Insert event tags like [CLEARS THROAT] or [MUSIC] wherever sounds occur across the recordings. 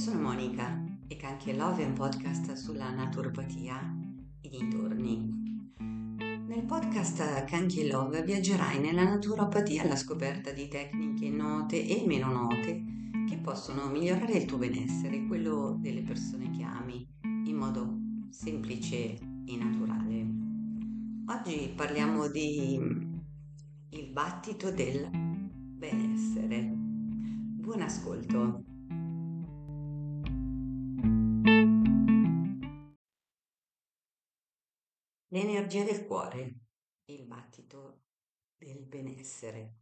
sono Monica e Canchi Love è un podcast sulla naturopatia e dintorni. Nel podcast Canchi Love viaggerai nella naturopatia alla scoperta di tecniche note e meno note che possono migliorare il tuo benessere quello delle persone che ami in modo semplice e naturale. Oggi parliamo di il battito del benessere. Buon ascolto! L'energia del cuore, il battito del benessere.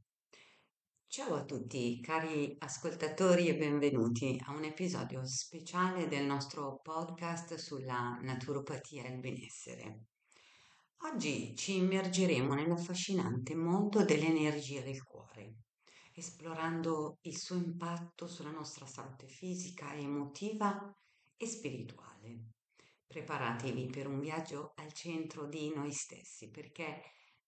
Ciao a tutti cari ascoltatori e benvenuti a un episodio speciale del nostro podcast sulla naturopatia e il benessere. Oggi ci immergeremo nell'affascinante mondo dell'energia del cuore, esplorando il suo impatto sulla nostra salute fisica, emotiva e spirituale. Preparatevi per un viaggio al centro di noi stessi, perché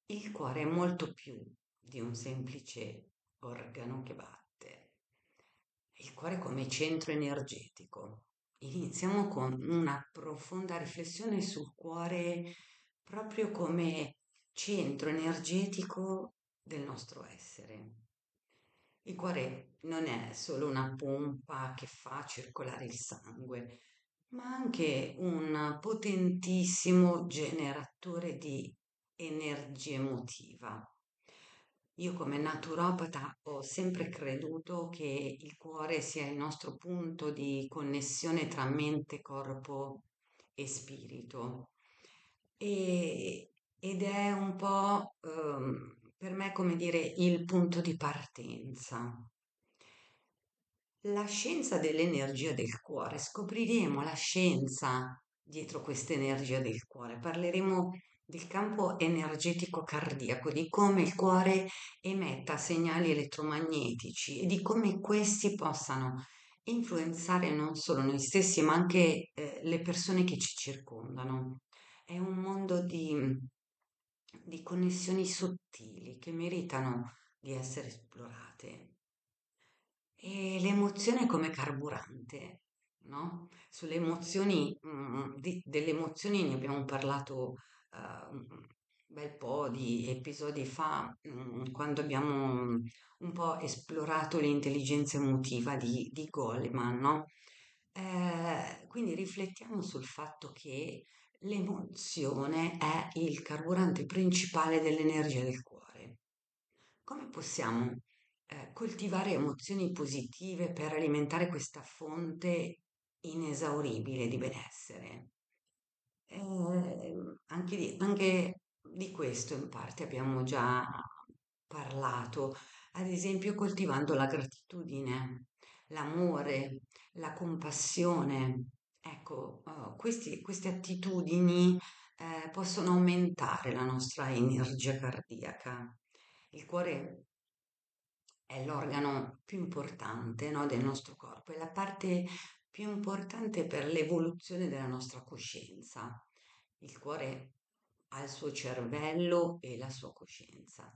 il cuore è molto più di un semplice organo che batte. Il cuore come centro energetico. Iniziamo con una profonda riflessione sul cuore proprio come centro energetico del nostro essere. Il cuore non è solo una pompa che fa circolare il sangue, ma anche un potentissimo generatore di energia emotiva. Io come naturopata ho sempre creduto che il cuore sia il nostro punto di connessione tra mente, corpo e spirito. E, ed è un po' um, per me come dire il punto di partenza. La scienza dell'energia del cuore, scopriremo la scienza dietro questa energia del cuore, parleremo del campo energetico cardiaco, di come il cuore emetta segnali elettromagnetici e di come questi possano influenzare non solo noi stessi, ma anche eh, le persone che ci circondano. È un mondo di, di connessioni sottili che meritano di essere esplorate. E l'emozione come carburante, no? Sulle emozioni, mh, mm, di, delle emozioni ne abbiamo parlato uh, un bel po' di episodi fa, mh, mm, quando abbiamo un po' esplorato l'intelligenza emotiva di, di Goleman, no? Eh, quindi riflettiamo sul fatto che l'emozione è il carburante principale dell'energia del cuore. Come possiamo eh, coltivare emozioni positive per alimentare questa fonte inesauribile di benessere. Eh, anche, di, anche di questo in parte abbiamo già parlato, ad esempio coltivando la gratitudine, l'amore, la compassione. Ecco, uh, questi, queste attitudini eh, possono aumentare la nostra energia cardiaca. Il cuore è l'organo più importante no, del nostro corpo, è la parte più importante per l'evoluzione della nostra coscienza. Il cuore ha il suo cervello e la sua coscienza.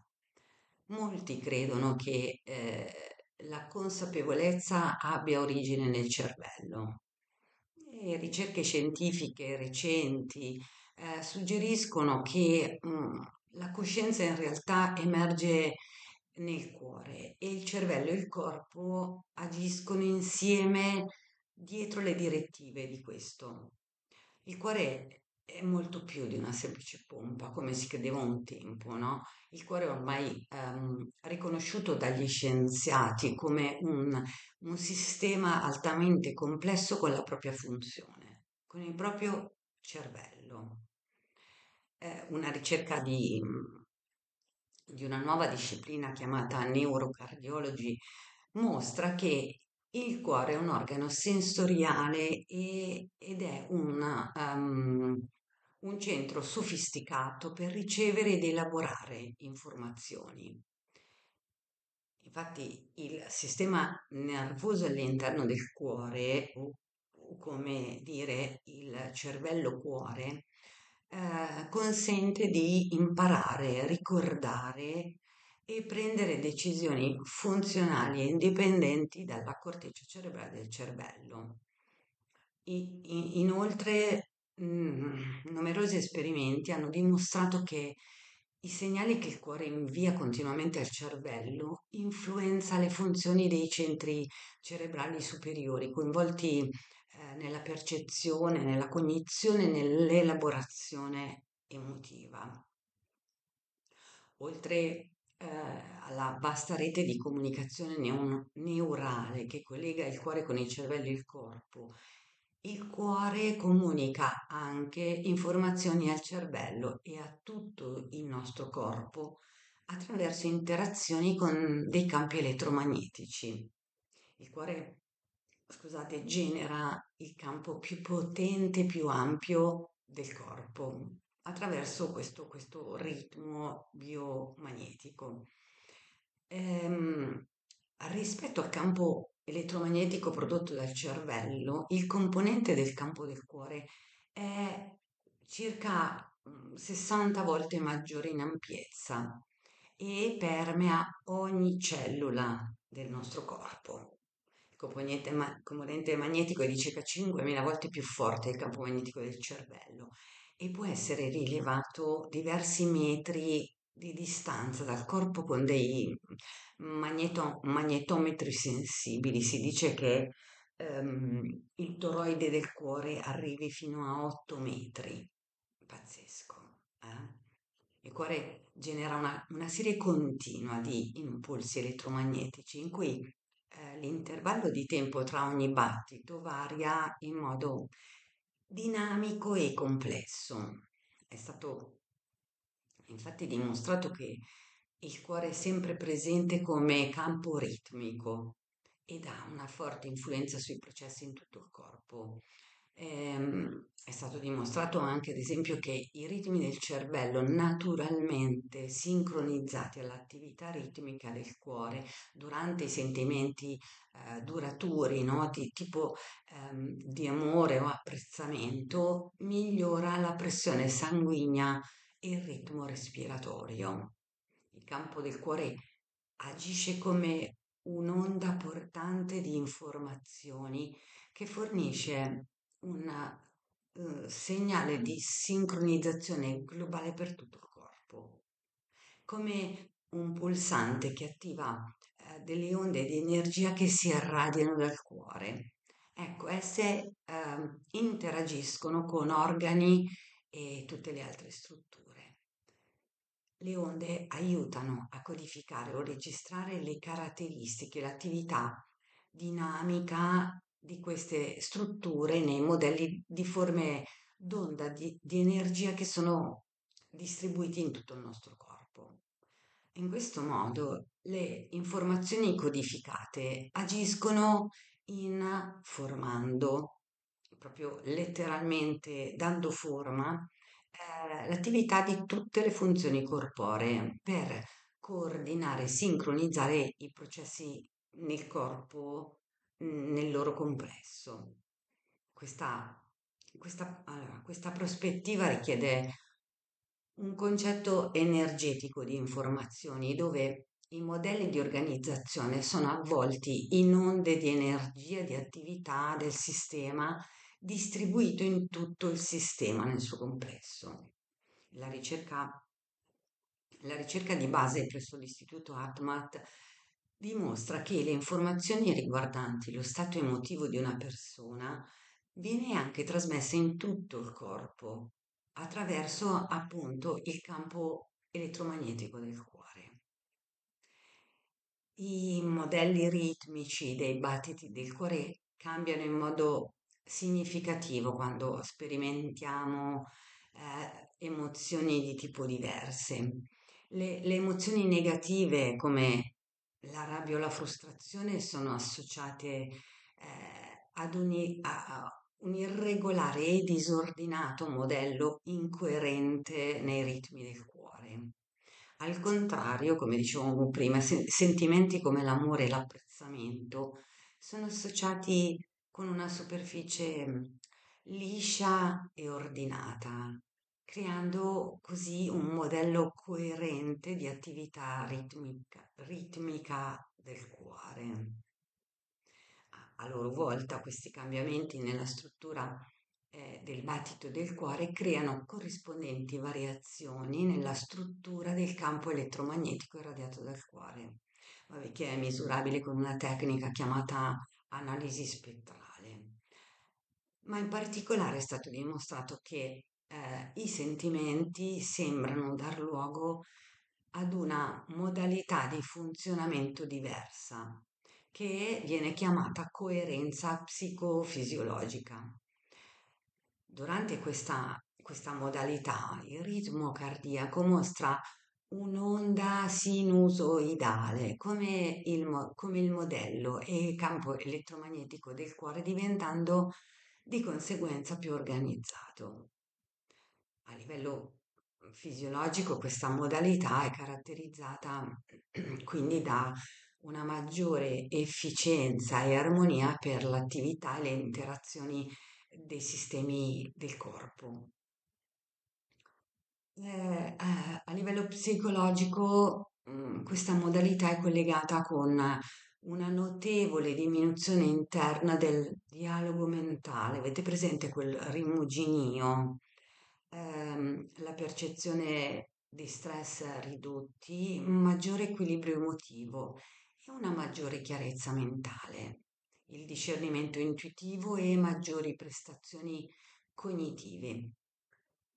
Molti credono che eh, la consapevolezza abbia origine nel cervello. E ricerche scientifiche recenti eh, suggeriscono che mh, mm, la coscienza in realtà emerge nel cuore e il cervello e il corpo agiscono insieme dietro le direttive di questo. Il cuore è molto più di una semplice pompa, come si credeva un tempo, no? Il cuore è ormai um, riconosciuto dagli scienziati come un, un sistema altamente complesso con la propria funzione, con il proprio cervello. Eh, una ricerca di di una nuova disciplina chiamata neurocardiology mostra che il cuore è un organo sensoriale e, ed è un, um, un centro sofisticato per ricevere ed elaborare informazioni. Infatti il sistema nervoso all'interno del cuore, o, o come dire il cervello-cuore, eh, consente di imparare, ricordare e prendere decisioni funzionali e indipendenti dalla corteccia cerebrale del cervello. Inoltre, mm, numerosi esperimenti hanno dimostrato che i segnali che il cuore invia continuamente al cervello influenza le funzioni dei centri cerebrali superiori, coinvolti, eh, nella percezione, nella cognizione, nell'elaborazione emotiva. Oltre, eh, alla vasta rete di comunicazione neo- neurale che collega il cuore con il cervello e il corpo, il cuore comunica anche informazioni al cervello e a tutto il nostro corpo attraverso interazioni con dei campi elettromagnetici. Il cuore, scusate, genera il campo più potente, più ampio del corpo attraverso questo, questo ritmo biomagnetico. Ehm, rispetto al campo elettromagnetico prodotto dal cervello, il componente del campo del cuore è circa mm, 60 volte maggiore in ampiezza e permea ogni cellula del nostro corpo. Componente, ma- componente magnetico è di circa 5.000 volte più forte del campo magnetico del cervello e può essere rilevato diversi metri di distanza dal corpo con dei magneto- magnetometri sensibili. Si dice che ehm, il toroide del cuore arrivi fino a 8 metri. Pazzesco. eh? Il cuore genera una, una serie continua di impulsi elettromagnetici in cui eh, l'intervallo di tempo tra ogni battito varia in modo dinamico e complesso. È stato infatti dimostrato che il cuore è sempre presente come campo ritmico ed ha una forte influenza sui processi in tutto il corpo. Ehm, è stato dimostrato anche, ad esempio, che i ritmi del cervello naturalmente sincronizzati all'attività ritmica del cuore durante i sentimenti eh, duraturi, no? Di tipo ehm, di amore o apprezzamento, migliora la pressione sanguigna e il ritmo respiratorio. Il campo del cuore agisce come un'onda portante di informazioni che fornisce un eh, segnale di sincronizzazione globale per tutto il corpo, come un pulsante che attiva eh, delle onde di energia che si irradiano dal cuore. Ecco, esse ehm, interagiscono con organi e tutte le altre strutture. Le onde aiutano a codificare o registrare le caratteristiche, l'attività dinamica di queste strutture nei modelli di forme d'onda di, di energia che sono distribuiti in tutto il nostro corpo. In questo modo le informazioni codificate agiscono informando, proprio letteralmente dando forma eh, l'attività di tutte le funzioni corporee per coordinare e sincronizzare i processi nel corpo nel loro complesso. Questa, questa, allora, questa prospettiva richiede un concetto energetico di informazioni dove i modelli di organizzazione sono avvolti in onde di energia di attività del sistema distribuito in tutto il sistema nel suo complesso. La ricerca, la ricerca di base presso l'Istituto Atmat dimostra che le informazioni riguardanti lo stato emotivo di una persona viene anche trasmessa in tutto il corpo attraverso appunto il campo elettromagnetico del cuore. I modelli ritmici dei battiti del cuore cambiano in modo significativo quando sperimentiamo eh, emozioni di tipo diverse. Le, le emozioni negative come la rabbia o la frustrazione sono associate eh, ad un, a, un irregolare e disordinato modello incoerente nei ritmi del cuore. Al contrario, come dicevamo prima, se- sentimenti come l'amore e l'apprezzamento sono associati con una superficie mm, liscia e ordinata, creando così un modello coerente di attività ritmica, ritmica del cuore. a loro volta questi cambiamenti nella struttura eh, del battito del cuore creano corrispondenti variazioni nella struttura del campo elettromagnetico irradiato dal cuore, vabbè, che è misurabile con una tecnica chiamata analisi spettrale. Ma in particolare è stato dimostrato che eh, i sentimenti sembrano dar luogo ad una modalità di funzionamento diversa che viene chiamata coerenza psicofisiologica. Durante questa, questa modalità il ritmo cardiaco mostra un'onda sinusoidale come il, come il modello e il campo elettromagnetico del cuore diventando di conseguenza più organizzato. A livello fisiologico questa modalità è caratterizzata [CLEARS THROAT] quindi da una maggiore efficienza e armonia per l'attività e le interazioni dei sistemi del corpo. Eh, a livello psicologico mh, questa modalità è collegata con una notevole diminuzione interna del dialogo mentale. Avete presente quel rimuginio? Ehm, la percezione di stress ridotti, un maggiore equilibrio emotivo e una maggiore chiarezza mentale, il discernimento intuitivo e maggiori prestazioni cognitive.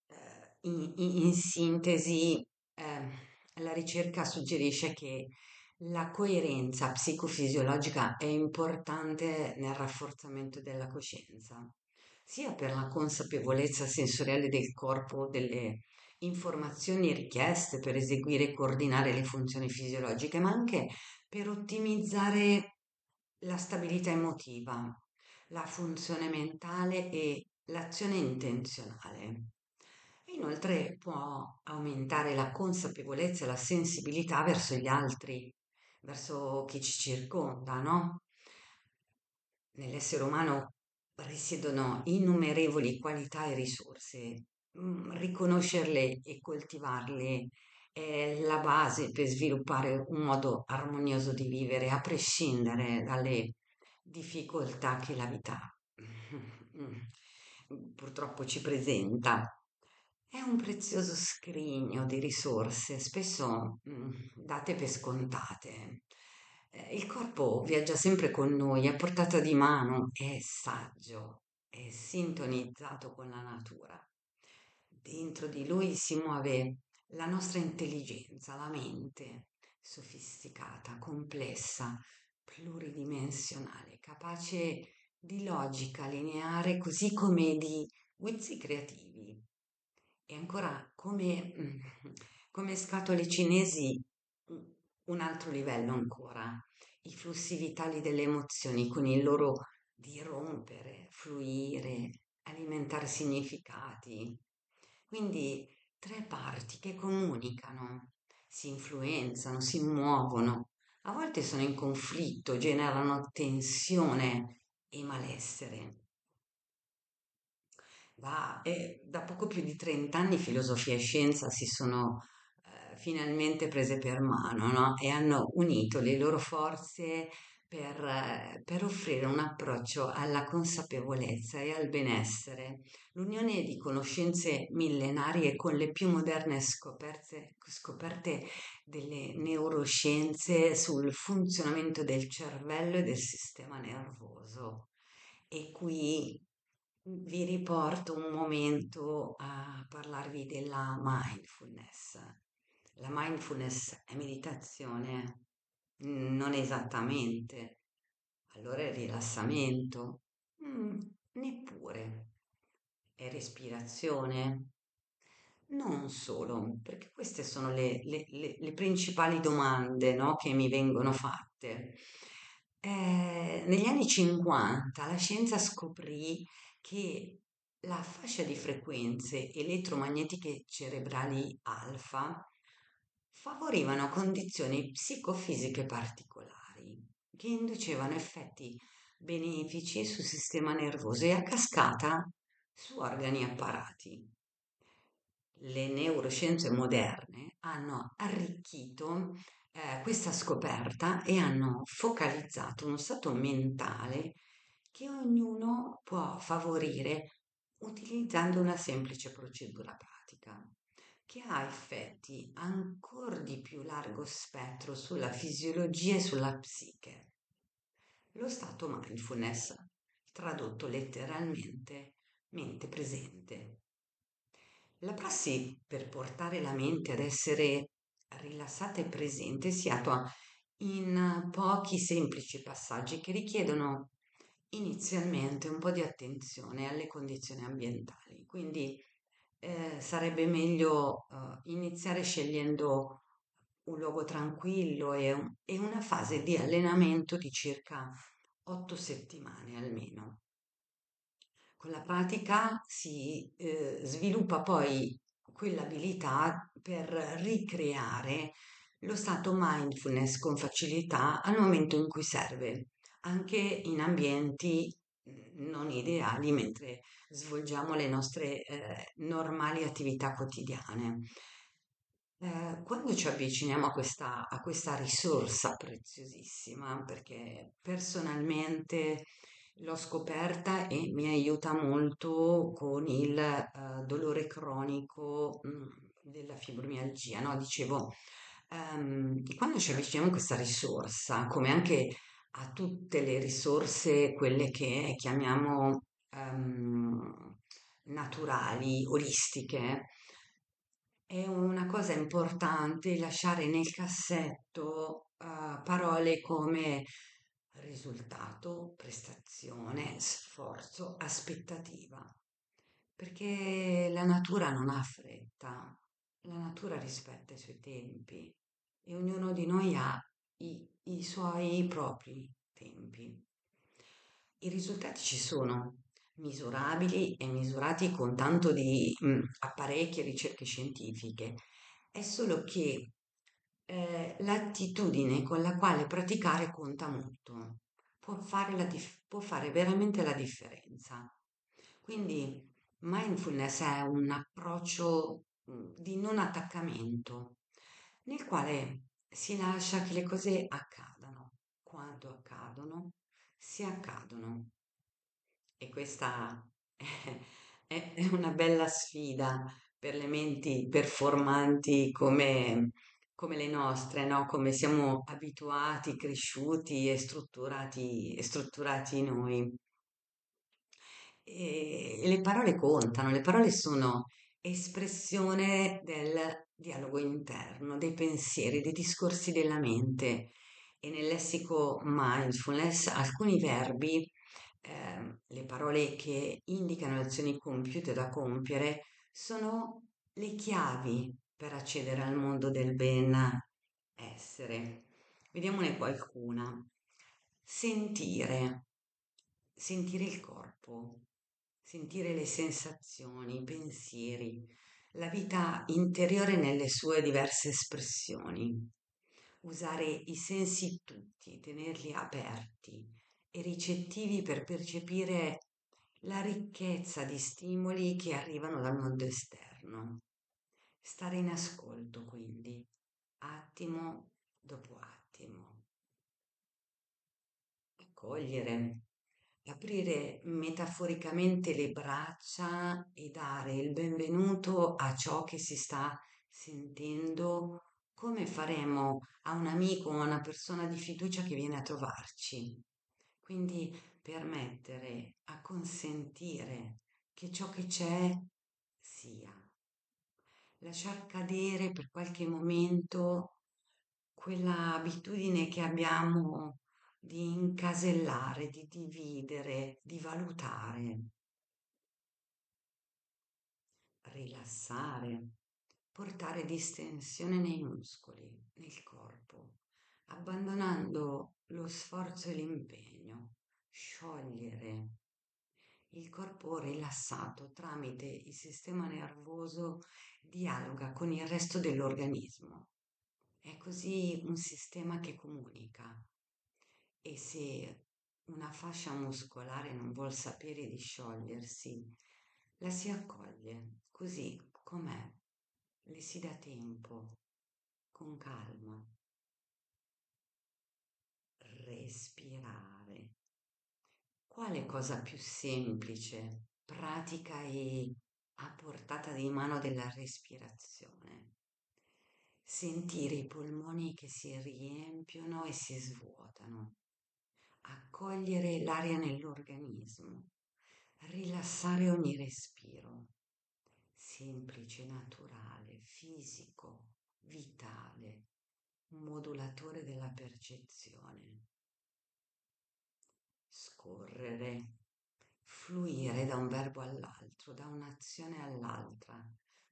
Eh, in, in, in, sintesi, eh, la ricerca suggerisce che la coerenza psicofisiologica è importante nel rafforzamento della coscienza, sia per la consapevolezza sensoriale del corpo delle informazioni richieste per eseguire e coordinare le funzioni fisiologiche, ma anche per ottimizzare la stabilità emotiva, la funzione mentale e l'azione intenzionale. Inoltre può aumentare la consapevolezza e la sensibilità verso gli altri, verso chi ci circonda, no? Nell'essere umano risiedono innumerevoli qualità e risorse. Mm, riconoscerle e coltivarle è la base per sviluppare un modo armonioso di vivere, a prescindere dalle difficoltà che la vita [LAUGHS] purtroppo ci presenta. È un prezioso scrigno di risorse, spesso mm, date per scontate. Eh, il corpo viaggia sempre con noi, a portata di mano, è saggio, è sintonizzato con la natura. Dentro di lui si muove la nostra intelligenza, la mente, sofisticata, complessa, pluridimensionale, capace di logica lineare così come di guizzi creativi. E ancora come, come scatole cinesi, un altro livello ancora, i flussi vitali delle emozioni con il loro dirompere, fluire, alimentare significati. Quindi tre parti che comunicano, si influenzano, si muovono, a volte sono in conflitto, generano tensione e malessere. Da, eh, da poco più di 30 anni filosofia e scienza si sono finalmente prese per mano no? e hanno unito le loro forze per, per, offrire un approccio alla consapevolezza e al benessere, l'unione di conoscenze millenarie con le più moderne scoperte, scoperte delle neuroscienze sul funzionamento del cervello e del sistema nervoso. E qui vi riporto un momento a parlarvi della mindfulness. La mindfulness è meditazione? Non esattamente. Allora è rilassamento? Mm, neppure. È respirazione? Non solo, perché queste sono le, le, le, le principali domande no, che mi vengono fatte. Eh, negli anni 50 la scienza scoprì che la fascia di frequenze elettromagnetiche cerebrali alfa favorivano condizioni psicofisiche particolari che inducevano effetti benefici sul sistema nervoso e a cascata su organi e apparati. Le neuroscienze moderne hanno arricchito eh, questa scoperta e hanno focalizzato uno stato mentale che ognuno può favorire utilizzando una semplice procedura pratica che ha effetti ancora di più largo spettro sulla fisiologia e sulla psiche. Lo stato mindfulness, tradotto letteralmente mente presente. La prassi per portare la mente ad essere rilassata e presente si attua in pochi semplici passaggi che richiedono inizialmente un po' di attenzione alle condizioni ambientali. Quindi eh, sarebbe meglio eh, iniziare scegliendo un luogo tranquillo e, un, e una fase di allenamento di circa otto settimane almeno. Con la pratica si eh, sviluppa poi quell'abilità per ricreare lo stato mindfulness con facilità al momento in cui serve, anche in ambienti non ideali mentre svolgiamo le nostre eh, normali attività quotidiane. Eh, quando ci avviciniamo a questa, a questa risorsa preziosissima, perché personalmente l'ho scoperta e mi aiuta molto con il eh, dolore cronico mh, mm, della fibromialgia, no? Dicevo, ehm, quando ci avviciniamo a questa risorsa, come anche a tutte le risorse, quelle che chiamiamo ehm, naturali, olistiche, è una cosa importante lasciare nel cassetto uh, parole come risultato, prestazione, sforzo, aspettativa, perché la natura non ha fretta, la natura rispetta i suoi tempi e ognuno di noi ha i, i suoi propri tempi. I risultati ci sono, misurabili e misurati con tanto di mh, apparecchi e ricerche scientifiche. È solo che eh, l'attitudine con la quale praticare conta molto, può fare, dif- può fare veramente la differenza. Quindi mindfulness è un approccio di non attaccamento, nel quale si lascia che le cose accadano. Quando accadono, si accadono. E questa [LAUGHS] è, è una bella sfida per le menti performanti come, come le nostre, no? Come siamo abituati, cresciuti e strutturati, e strutturati noi. E, le parole contano, le parole sono espressione del dialogo interno, dei pensieri, dei discorsi della mente. E nel lessico mindfulness alcuni verbi eh, le parole che indicano le azioni compiute da compiere sono le chiavi per accedere al mondo del ben essere. Vediamone qualcuna. Sentire, sentire il corpo, sentire le sensazioni, i pensieri, la vita interiore nelle sue diverse espressioni. Usare i sensi tutti, tenerli aperti, e ricettivi per percepire la ricchezza di stimoli che arrivano dal mondo esterno. Stare in ascolto, quindi, attimo dopo attimo. Accogliere, aprire metaforicamente le braccia e dare il benvenuto a ciò che si sta sentendo come faremo a un amico o a una persona di fiducia che viene a trovarci. Quindi permettere, a consentire che ciò che c'è sia. Lasciar cadere per qualche momento quella abitudine che abbiamo di incasellare, di dividere, di valutare. Rilassare, portare distensione nei muscoli, nel corpo, abbandonando lo sforzo e l'impegno, sciogliere il corpo rilassato tramite il sistema nervoso dialoga con il resto dell'organismo. È così un sistema che comunica e se una fascia muscolare non vuol sapere di sciogliersi, la si accoglie così com'è, le si dà tempo, con calma respirare. quale cosa più semplice, pratica e a portata di mano della respirazione? Sentire i polmoni che si riempiono e si svuotano, accogliere l'aria nell'organismo, rilassare ogni respiro, semplice, naturale, fisico, vitale, modulatore della percezione. Scorrere, fluire da un verbo all'altro, da un'azione all'altra,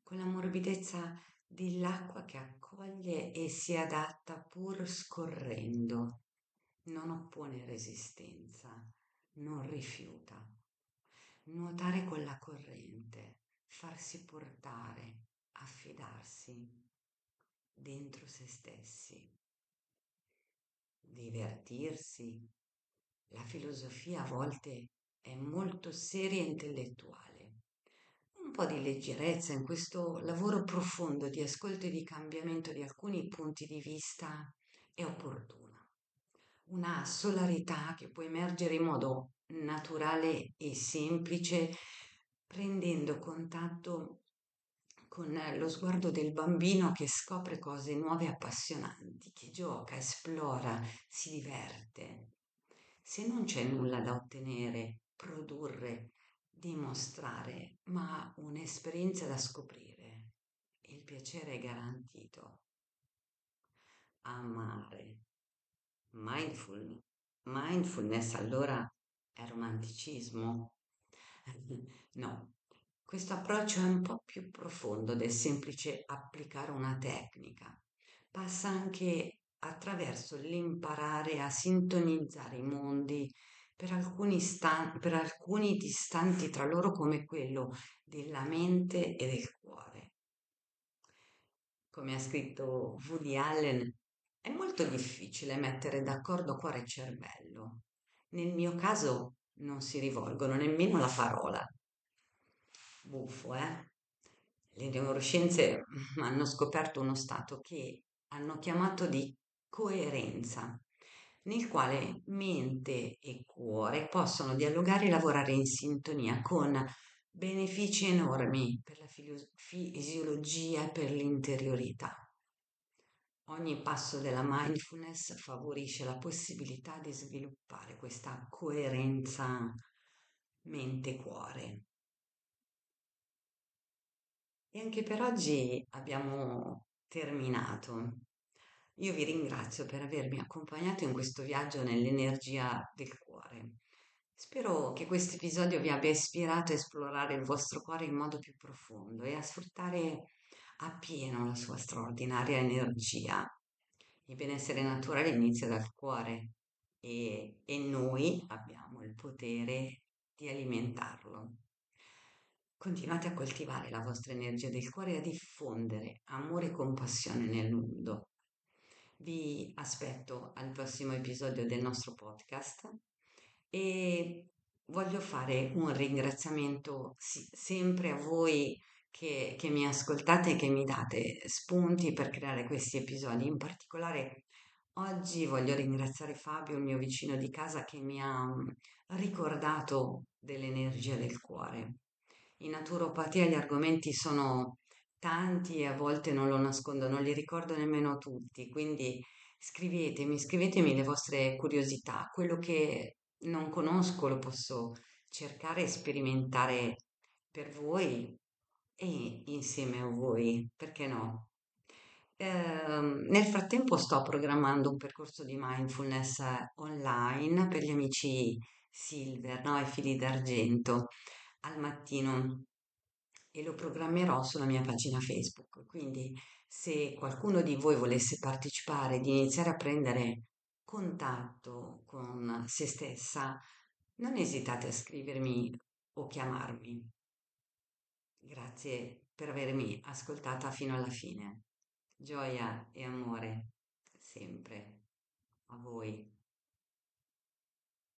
con la morbidezza dell'acqua che accoglie e si adatta pur scorrendo, non oppone resistenza, non rifiuta. Nuotare con la corrente, farsi portare, affidarsi dentro se stessi, divertirsi. La filosofia a volte è molto seria e intellettuale. Un po' di leggerezza in questo lavoro profondo di ascolto e di cambiamento di alcuni punti di vista è opportuna. Una solarità che può emergere in modo naturale e semplice prendendo contatto con lo sguardo del bambino che scopre cose nuove e appassionanti, che gioca, esplora, si diverte. Se non c'è nulla da ottenere, produrre, dimostrare, ma un'esperienza da scoprire, il piacere è garantito. Amare. Mindful, mindfulness allora è romanticismo? [LAUGHS] no, questo approccio è un po' più profondo del semplice applicare una tecnica. Passa anche attraverso l'imparare a sintonizzare i mondi per alcuni, stan- per alcuni distanti tra loro come quello della mente e del cuore. Come ha scritto Woody Allen, è molto difficile mettere d'accordo cuore e cervello. Nel mio caso non si rivolgono nemmeno la parola. Buffo, eh? Le neuroscienze [LAUGHS] hanno scoperto uno stato che hanno chiamato di coerenza, nel quale mente e cuore possono dialogare e lavorare in sintonia con benefici enormi per la fisiologia e per l'interiorità. Ogni passo della mindfulness favorisce la possibilità di sviluppare questa coerenza mente-cuore. E anche per oggi abbiamo terminato. Io vi ringrazio per avermi accompagnato in questo viaggio nell'energia del cuore. Spero che questo episodio vi abbia ispirato a esplorare il vostro cuore in modo più profondo e a sfruttare appieno la sua straordinaria energia. Il benessere naturale inizia dal cuore e, e noi abbiamo il potere di alimentarlo. Continuate a coltivare la vostra energia del cuore e a diffondere amore e compassione nel mondo. Vi aspetto al prossimo episodio del nostro podcast e voglio fare un ringraziamento sempre a voi che, che, mi ascoltate e che mi date spunti per creare questi episodi. In particolare oggi voglio ringraziare Fabio, il mio vicino di casa, che mi ha ricordato dell'energia del cuore. In naturopatia gli argomenti sono tanti e a volte non lo nascondo, non li ricordo nemmeno tutti, quindi scrivetemi, scrivetemi le vostre curiosità, quello che non conosco lo posso cercare e sperimentare per voi e insieme a voi, perché no? Eh, nel frattempo sto programmando un percorso di mindfulness online per gli amici Silver, no? I fili d'argento al mattino e lo programmerò sulla mia pagina Facebook. Quindi se qualcuno di voi volesse partecipare, di iniziare a prendere contatto con se stessa, non esitate a scrivermi o chiamarmi. Grazie per avermi ascoltata fino alla fine. Gioia e amore sempre a voi.